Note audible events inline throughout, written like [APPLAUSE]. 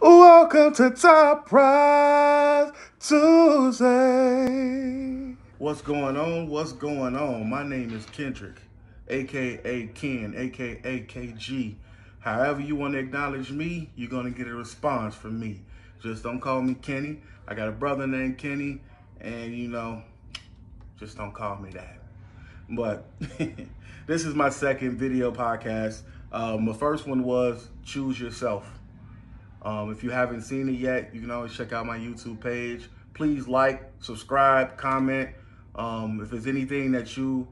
Welcome to Top Prize Tuesday. What's going on? What's going on? My name is Kendrick, aka Ken, aka KG. However you want to acknowledge me, you're gonna get a response from me. Just don't call me Kenny. I got a brother named Kenny, and you know, just don't call me that. But [LAUGHS] this is my second video podcast. Um, the first one was Choose Yourself. Um, if you haven't seen it yet, you can always check out my YouTube page. Please like, subscribe, comment. Um, if there's anything that you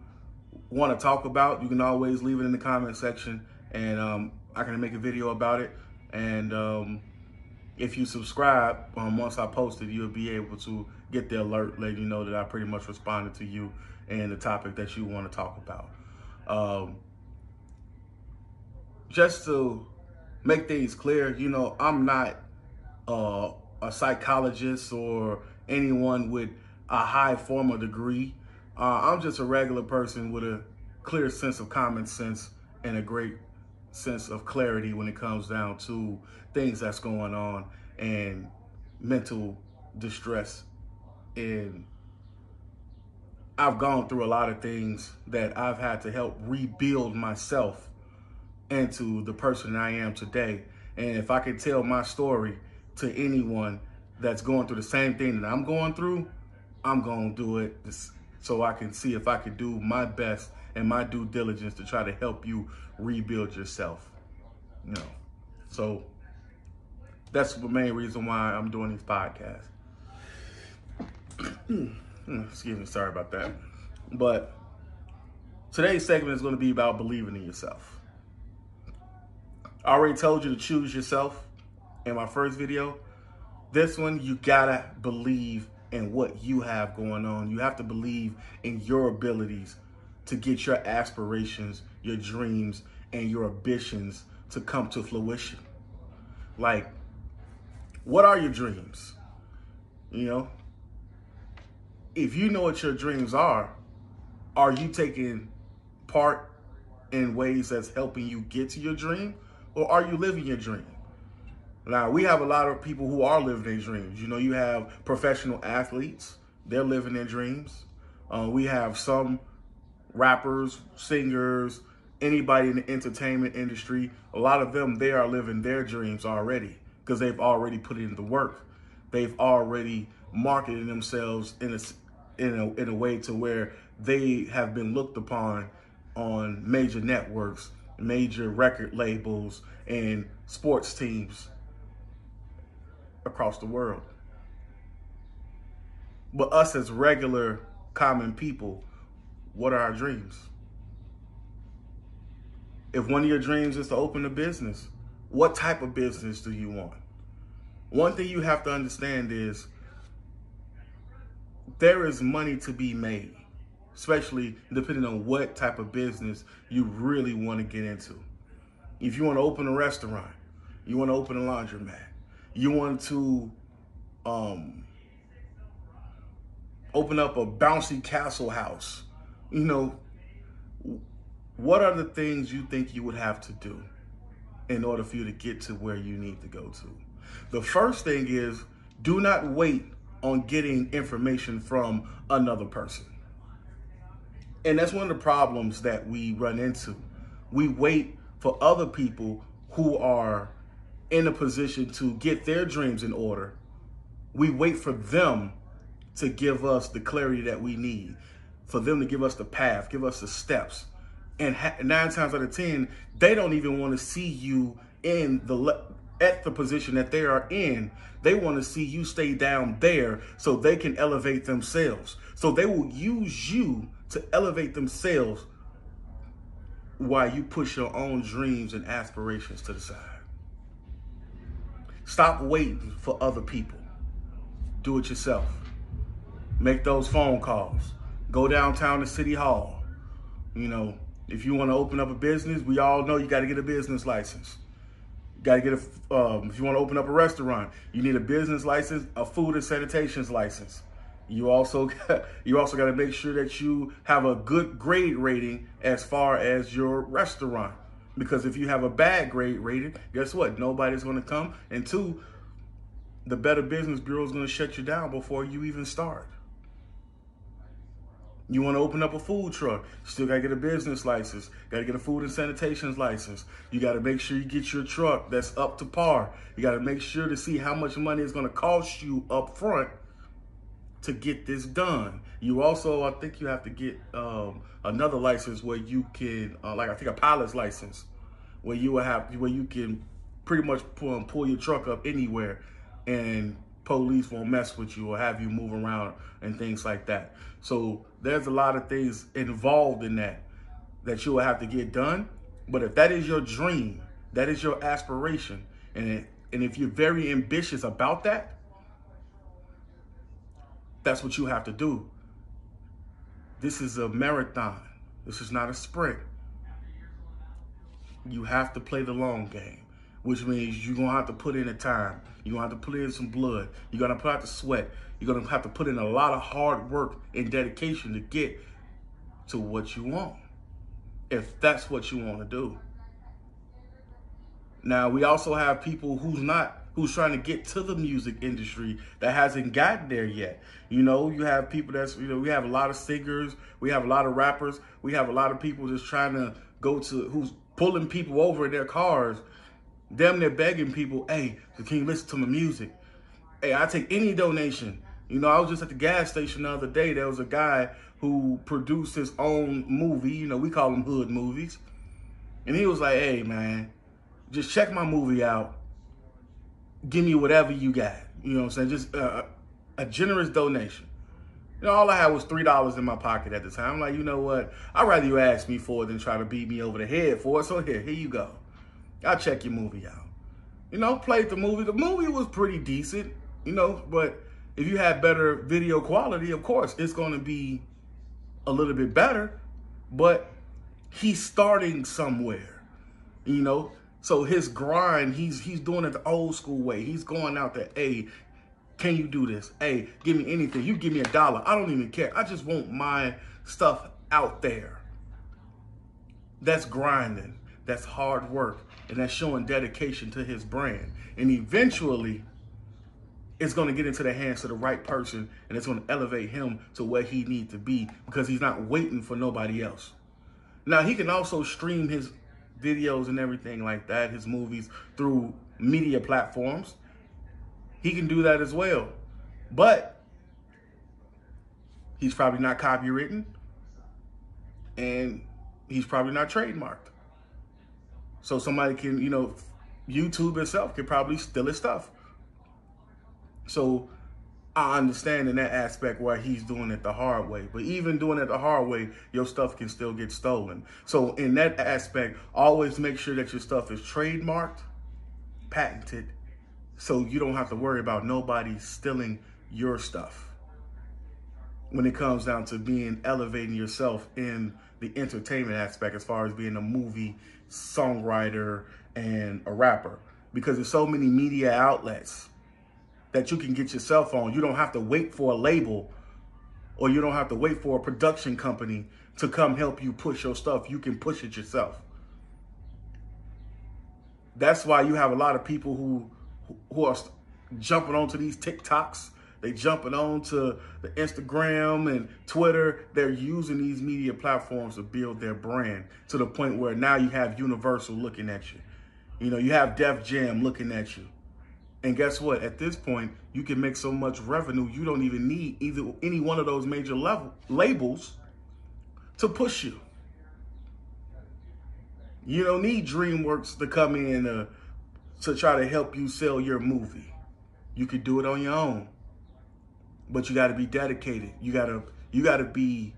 want to talk about, you can always leave it in the comment section and um, I can make a video about it. And um, if you subscribe, um, once I post it, you'll be able to get the alert letting you know that I pretty much responded to you and the topic that you want to talk about. Um, just to make things clear, you know, I'm not uh, a psychologist or anyone with a high formal degree. Uh, I'm just a regular person with a clear sense of common sense and a great sense of clarity when it comes down to things that's going on and mental distress. And I've gone through a lot of things that I've had to help rebuild myself into the person I am today. And if I could tell my story to anyone that's going through the same thing that I'm going through, I'm going to do it so I can see if I could do my best and my due diligence to try to help you rebuild yourself. You know, so that's the main reason why I'm doing these podcasts. [CLEARS THROAT] Excuse me, sorry about that. But today's segment is going to be about believing in yourself. I already told you to choose yourself in my first video. This one, you gotta believe in what you have going on. You have to believe in your abilities to get your aspirations, your dreams, and your ambitions to come to fruition. Like, what are your dreams? You know, if you know what your dreams are, are you taking part in ways that's helping you get to your dream? Or are you living your dream? Now, we have a lot of people who are living their dreams. You know, you have professional athletes, they're living their dreams. Uh, we have some rappers, singers, anybody in the entertainment industry. A lot of them, they are living their dreams already because they've already put in the work. They've already marketed themselves in a, in a, in a way to where they have been looked upon on major networks major record labels and sports teams across the world. But us as regular common people, what are our dreams? If one of your dreams is to open a business, what type of business do you want? One thing you have to understand is there is money to be made especially depending on what type of business you really want to get into. If you want to open a restaurant, you want to open a laundromat, you want to um, open up a bouncy castle house, you know, what are the things you think you would have to do in order for you to get to where you need to go to? The first thing is do not wait on getting information from another person. And that's one of the problems that we run into. We wait for other people who are in a position to get their dreams in order. We wait for them to give us the clarity that we need, for them to give us the path, give us the steps. And nine times out of 10, they don't even want to see you in the at the position that they are in. They want to see you stay down there so they can elevate themselves. So they will use you to elevate themselves while you push your own dreams and aspirations to the side. Stop waiting for other people. Do it yourself. Make those phone calls. Go downtown to City Hall. You know, if you want to open up a business, we all know you got to get a business license. You got to get a, um, if you want to open up a restaurant, you need a business license, a food and sanitations license. You also [LAUGHS] got, you also got to make sure that you have a good grade rating as far as your restaurant. Because if you have a bad grade rating, guess what? Nobody's going to come. And two, the Better Business Bureau is going to shut you down before you even start. You want to open up a food truck, still got to get a business license, got to get a food and sanitation license. You got to make sure you get your truck that's up to par. You got to make sure to see how much money it's going to cost you up front to get this done. You also, I think you have to get um, another license where you can, uh, like I think a pilot's license, where you will have, where you can pretty much pull, pull your truck up anywhere and police won't mess with you or have you move around and things like that. So there's a lot of things involved in that that you will have to get done. But if that is your dream, that is your aspiration, and and if you're very ambitious about that, that's what you have to do. This is a marathon. This is not a sprint. You have to play the long game which means you're gonna have to put in the time. You're gonna have to put in some blood. You're gonna put out the sweat. You're gonna have to put in a lot of hard work and dedication to get to what you want. If that's what you want to do. Now we also have people who's not who's trying to get to the music industry that hasn't gotten there yet. You know, you have people that's you know, we have a lot of singers, we have a lot of rappers, we have a lot of people just trying to go to who's pulling people over in their cars damn they're begging people, hey, can you listen to my music? Hey, I take any donation. You know, I was just at the gas station the other day. There was a guy who produced his own movie. You know, we call them hood movies. And he was like, hey, man, just check my movie out. Give me whatever you got. You know what I'm saying? Just uh, a generous donation. You know, all I had was $3 in my pocket at the time. I'm like, you know what? I'd rather you ask me for it than try to beat me over the head for it. So here, here you go. I'll check your movie out. You know, played the movie. The movie was pretty decent, you know, but if you had better video quality, of course, it's going to be a little bit better, but he's starting somewhere, you know? So his grind, he's he's doing it the old school way. He's going out there, hey, can you do this? Hey, give me anything. You give me a dollar. I don't even care. I just want my stuff out there. That's grinding. That's hard work and that's showing dedication to his brand. And eventually, it's going to get into the hands of the right person and it's going to elevate him to where he needs to be because he's not waiting for nobody else. Now, he can also stream his videos and everything like that, his movies, through media platforms. He can do that as well. But he's probably not copywritten and he's probably not trademarked. So somebody can, you know, YouTube itself can probably steal his stuff. So I understand in that aspect why he's doing it the hard way. But even doing it the hard way, your stuff can still get stolen. So in that aspect, always make sure that your stuff is trademarked, patented, so you don't have to worry about nobody stealing your stuff. When it comes down to being elevating yourself in the entertainment aspect as far as being a movie songwriter and a rapper because there's so many media outlets that you can get yourself on. You don't have to wait for a label or you don't have to wait for a production company to come help you push your stuff. You can push it yourself. That's why you have a lot of people who who are jumping onto these TikToks they jumping onto the Instagram and Twitter. They're using these media platforms to build their brand to the point where now you have Universal looking at you. You know, you have Def Jam looking at you. And guess what? At this point, you can make so much revenue, you don't even need either any one of those major level labels to push you. You don't need DreamWorks to come in uh, to try to help you sell your movie. You could do it on your own but you got to be dedicated. You got to you got to be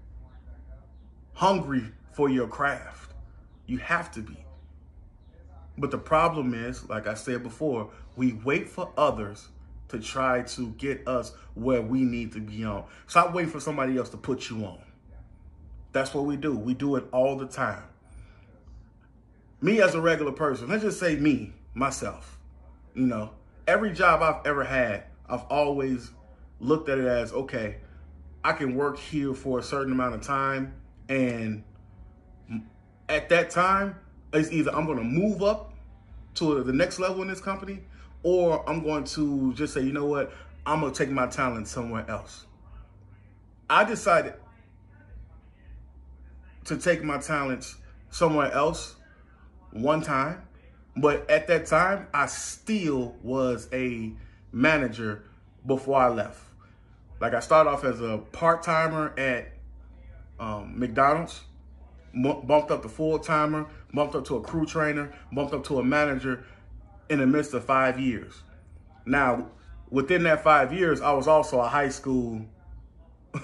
hungry for your craft. You have to be. But the problem is, like I said before, we wait for others to try to get us where we need to be on. Stop waiting for somebody else to put you on. That's what we do. We do it all the time. Me as a regular person, let's just say me, myself, you know, every job I've ever had, I've always looked at it as okay, I can work here for a certain amount of time, and at that time, it's either I'm going to move up to the next level in this company, or I'm going to just say, you know what, I'm going to take my talent somewhere else. I decided to take my talents somewhere else one time, but at that time, I still was a manager before I left. Like I started off as a part timer at um, McDonald's, bumped up to full timer, bumped up to a crew trainer, bumped up to a manager in the midst of five years. Now, within that five years, I was also a high school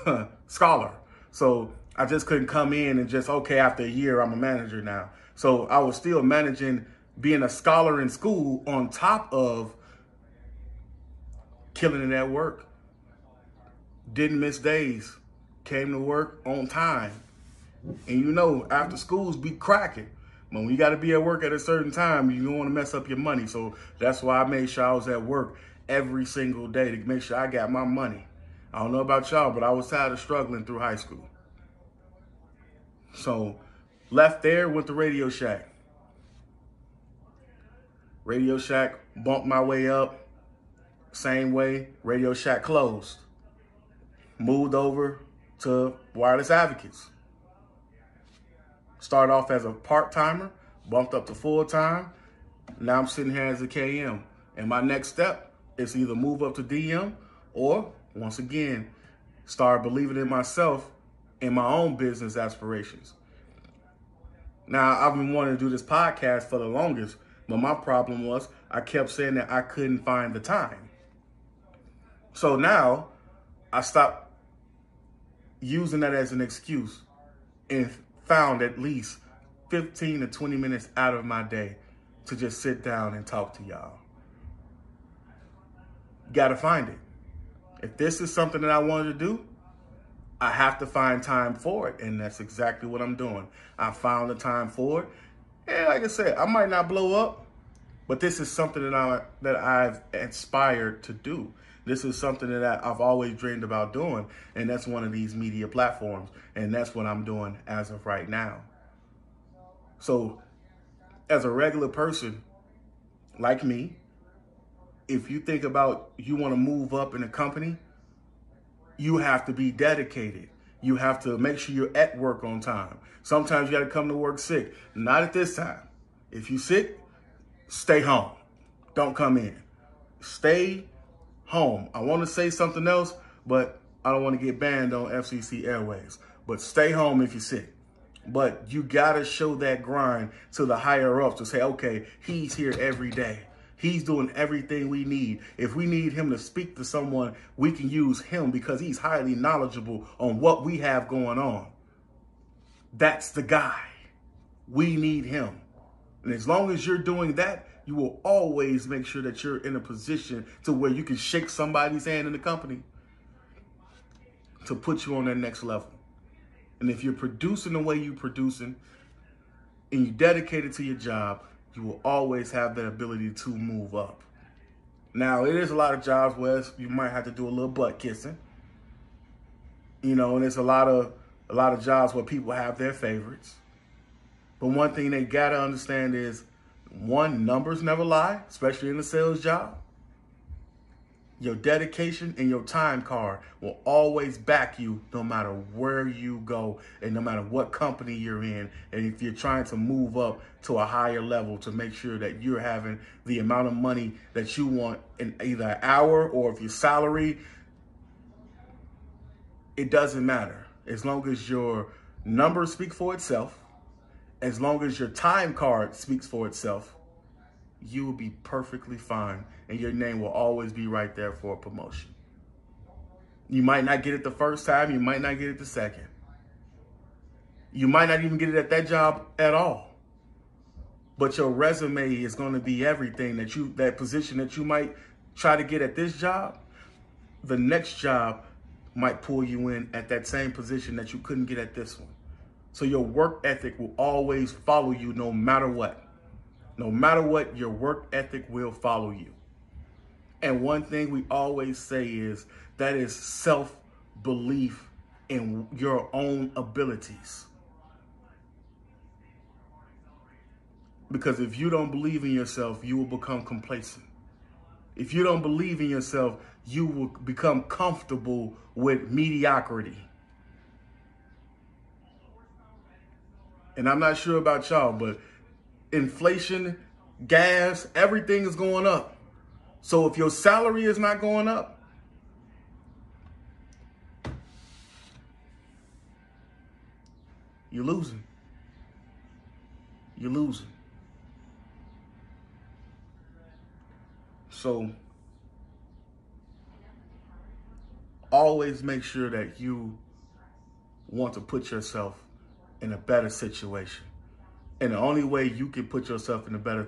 [LAUGHS] scholar. So I just couldn't come in and just, okay, after a year, I'm a manager now. So I was still managing being a scholar in school on top of killing it at work. Didn't miss days. Came to work on time. And you know, after schools be cracking. When you got to be at work at a certain time, you don't want to mess up your money. So that's why I made sure I was at work every single day to make sure I got my money. I don't know about y'all, but I was tired of struggling through high school. So left there, went to Radio Shack. Radio Shack bumped my way up. Same way, Radio Shack closed. Moved over to Wireless Advocates. Started off as a part-timer, bumped up to full-time. Now I'm sitting here as a KM. And my next step is either move up to DM or, once again, start believing in myself and my own business aspirations. Now, I've been wanting to do this podcast for the longest, but my problem was I kept saying that I couldn't find the time. So now I stopped using that as an excuse and found at least 15 to 20 minutes out of my day to just sit down and talk to y'all. Got to find it. If this is something that I wanted to do, I have to find time for it. And that's exactly what I'm doing. I found the time for it. And like I said, I might not blow up, but this is something that I that I've inspired to do. This is something that I've always dreamed about doing, and that's one of these media platforms, and that's what I'm doing as of right now. So, as a regular person like me, if you think about you want to move up in a company, you have to be dedicated. You have to make sure you're at work on time. Sometimes you got to come to work sick. Not at this time. If you sick, stay home. Don't come in. Stay home. I want to say something else, but I don't want to get banned on FCC Airways. But stay home if you're sick. But you got to show that grind to the higher ups to say, okay, he's here every day. He's doing everything we need. If we need him to speak to someone, we can use him because he's highly knowledgeable on what we have going on. That's the guy. We need him. And as long as you're doing that, you will always make sure that you're in a position to where you can shake somebody's hand in the company to put you on that next level. And if you're producing the way you're producing and you're dedicated to your job, you will always have that ability to move up. Now, it is a lot of jobs where you might have to do a little butt kissing. You know, and it's a lot of a lot of jobs where people have their favorites. But one thing they gotta understand is one, numbers never lie, especially in a sales job. Your dedication and your time card will always back you no matter where you go and no matter what company you're in. And if you're trying to move up to a higher level to make sure that you're having the amount of money that you want in either an hour or if your salary, it doesn't matter. As long as your numbers speak for itself, as long as your time card speaks for itself, you will be perfectly fine and your name will always be right there for a promotion. You might not get it the first time, you might not get it the second. You might not even get it at that job at all. But your resume is going to be everything that you that position that you might try to get at this job, the next job might pull you in at that same position that you couldn't get at this one. So your work ethic will always follow you no matter what. No matter what, your work ethic will follow you. And one thing we always say is that is self belief in your own abilities. Because if you don't believe in yourself, you will become complacent. If you don't believe in yourself, you will become comfortable with mediocrity. And I'm not sure about y'all, but inflation, gas, everything is going up. So if your salary is not going up, you're losing. You're losing. So always make sure that you want to put yourself in a better situation. And the only way you can put yourself in a better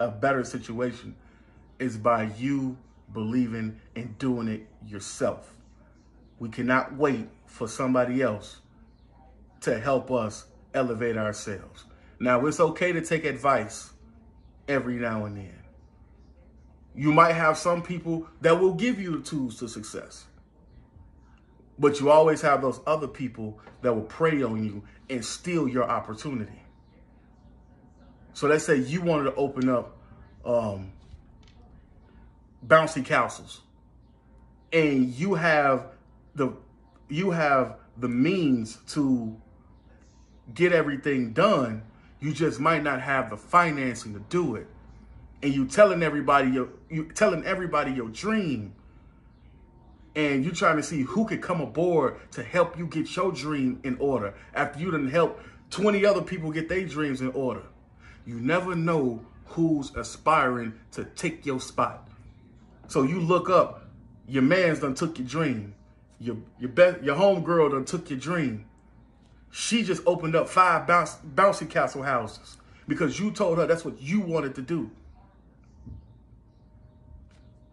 a better situation is by you believing and doing it yourself. We cannot wait for somebody else to help us elevate ourselves. Now, it's okay to take advice every now and then. You might have some people that will give you the tools to success. But you always have those other people that will prey on you and steal your opportunity. So let's say you wanted to open up um, bouncy castles, and you have the you have the means to get everything done. You just might not have the financing to do it, and you telling everybody your you telling everybody your dream and you're trying to see who could come aboard to help you get your dream in order after you didn't help 20 other people get their dreams in order. You never know who's aspiring to take your spot. So you look up, your man's done took your dream. Your your best your homegirl done took your dream. She just opened up five bounce, bouncy castle houses because you told her that's what you wanted to do.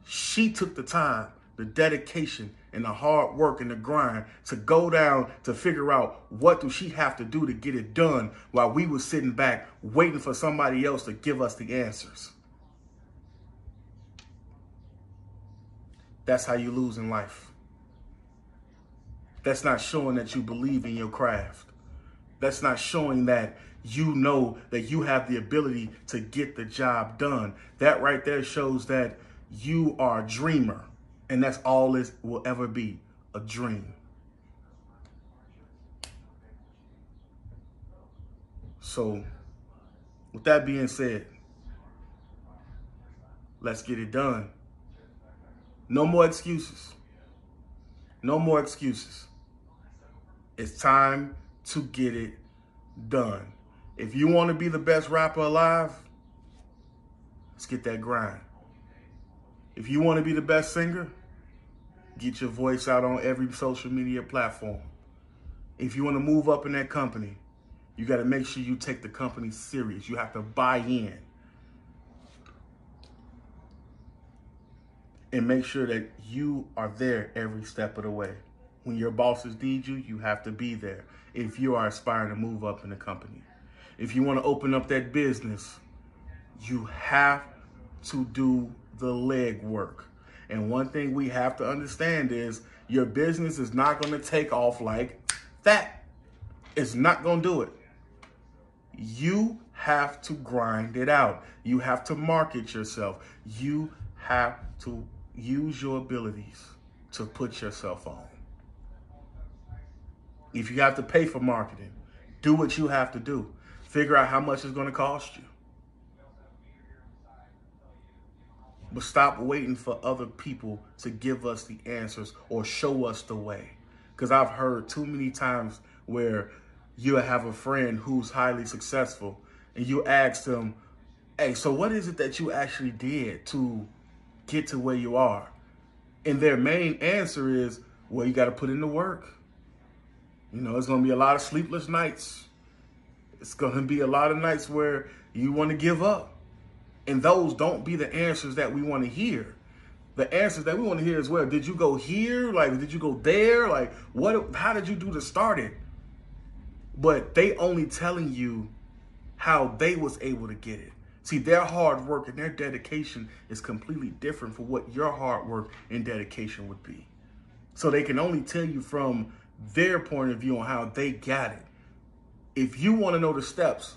She took the time the dedication and the hard work and the grind to go down to figure out what do she have to do to get it done while we were sitting back waiting for somebody else to give us the answers. That's how you lose in life. That's not showing that you believe in your craft. That's not showing that you know that you have the ability to get the job done. That right there shows that you are a dreamer. And that's all this will ever be a dream. So, with that being said, let's get it done. No more excuses. No more excuses. It's time to get it done. If you want to be the best rapper alive, let's get that grind. If you want to be the best singer, Get your voice out on every social media platform. If you want to move up in that company, you got to make sure you take the company serious. You have to buy in. And make sure that you are there every step of the way. When your bosses need you, you have to be there if you are aspiring to move up in the company. If you want to open up that business, you have to do the legwork. And one thing we have to understand is your business is not going to take off like that. It's not going to do it. You have to grind it out. You have to market yourself. You have to use your abilities to put yourself on. If you have to pay for marketing, do what you have to do. Figure out how much it's going to cost you. But stop waiting for other people to give us the answers or show us the way. Because I've heard too many times where you have a friend who's highly successful and you ask them, hey, so what is it that you actually did to get to where you are? And their main answer is, well, you got to put in the work. You know, it's going to be a lot of sleepless nights. It's going to be a lot of nights where you want to give up. And those don't be the answers that we want to hear. The answers that we want to hear is well, did you go here? Like, did you go there? Like, what how did you do to start it? But they only telling you how they was able to get it. See, their hard work and their dedication is completely different from what your hard work and dedication would be. So they can only tell you from their point of view on how they got it. If you want to know the steps,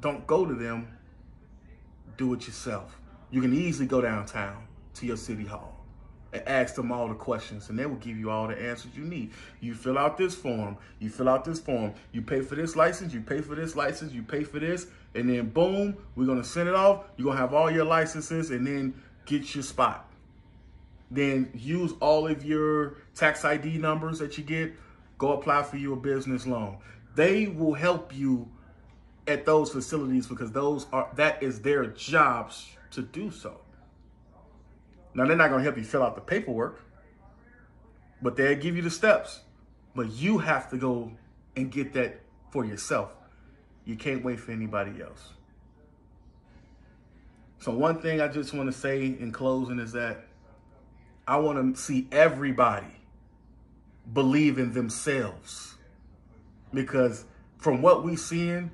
don't go to them do it yourself. You can easily go downtown. to your city hall and ask them all the questions and they will give you all the answers you need. You fill out this form, you fill out this form, you pay for this license, you pay for this license, you pay for this, and then boom, we're gonna send it off. You're gonna have all your licenses and then get your spot. Then use all of your tax ID numbers that you get, go apply for your business loan. They will help you at those facilities because those are that is their jobs to do so. Now, they're not going to help you fill out the paperwork, but they'll give you the steps. But you have to go and get that for yourself. You can't wait for anybody else. So, one thing I just want to say in closing is that I want to see everybody believe in themselves. Because from what we're seeing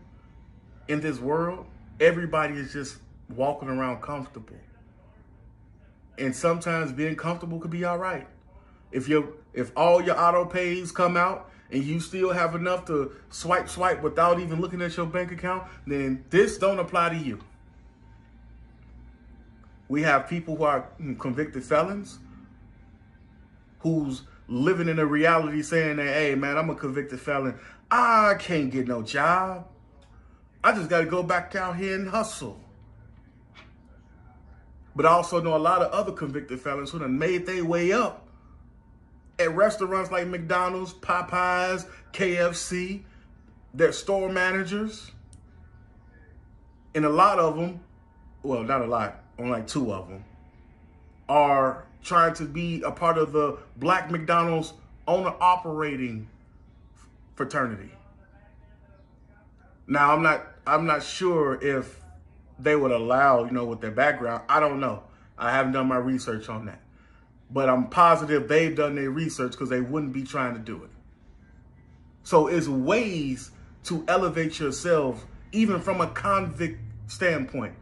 in this world, everybody is just walking around comfortable. And sometimes being comfortable could be all right. If you if all your auto pays come out and you still have enough to swipe swipe without even looking at your bank account, then this don't apply to you. We have people who are convicted felons who's living in a reality saying that, hey man, I'm a convicted felon. I can't get no job. I just got to go back out here and hustle. But I also know a lot of other convicted felons who have made their way up at restaurants like McDonald's, Popeyes, KFC. They're store managers. And a lot of them, well, not a lot, only like two of them, are trying to be a part of the Black McDonald's owner operating fraternity. Now I'm not I'm not sure if they would allow, you know, with their background. I don't know. I haven't done my research on that. But I'm positive they've done their research because they wouldn't be trying to do it. So it's ways to elevate yourself, even from a convict standpoint.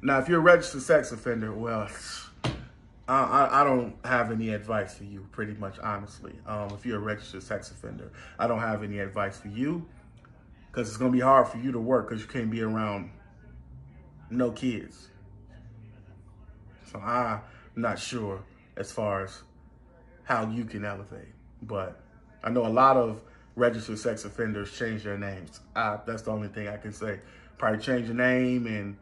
Now, if you're a registered sex offender, well, I, I, don't have any advice for you, pretty much, honestly. Um, if you're a registered sex offender, I don't have any advice for you because it's going to be hard for you to work because you can't be around no kids. So I'm not sure as far as how you can elevate. But I know a lot of registered sex offenders change their names. I, that's the only thing I can say. Probably change your name and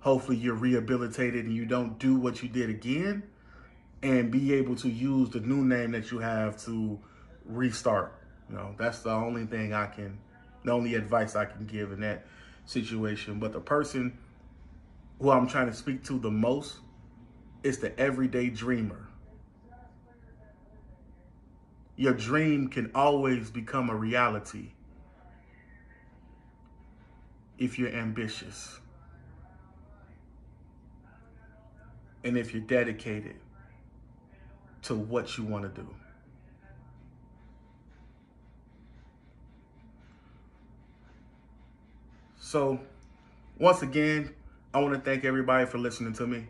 hopefully you're rehabilitated and you don't do what you did again and be able to use the new name that you have to restart. You know, that's the only thing I can, the only advice I can give in that situation. But the person who I'm trying to speak to the most is the everyday dreamer. Your dream can always become a reality if you're ambitious and if you're dedicated to what you want to do. So, once again, I want to thank everybody for listening to me.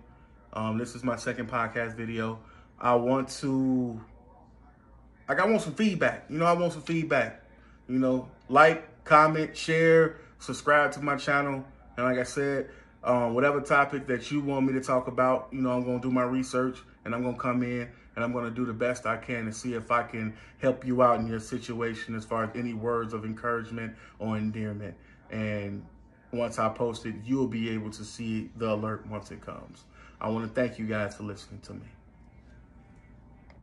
Um, this is my second podcast video. I want to, like, I want some feedback. You know, I want some feedback. You know, like, comment, share, subscribe to my channel. And like I said, um, whatever topic that you want me to talk about, you know, I'm going to do my research and I'm going to come in and I'm going to do the best I can to see if I can help you out in your situation as far as any words of encouragement or endearment. And once I post it, you'll be able to see the alert once it comes. I want to thank you guys for listening to me.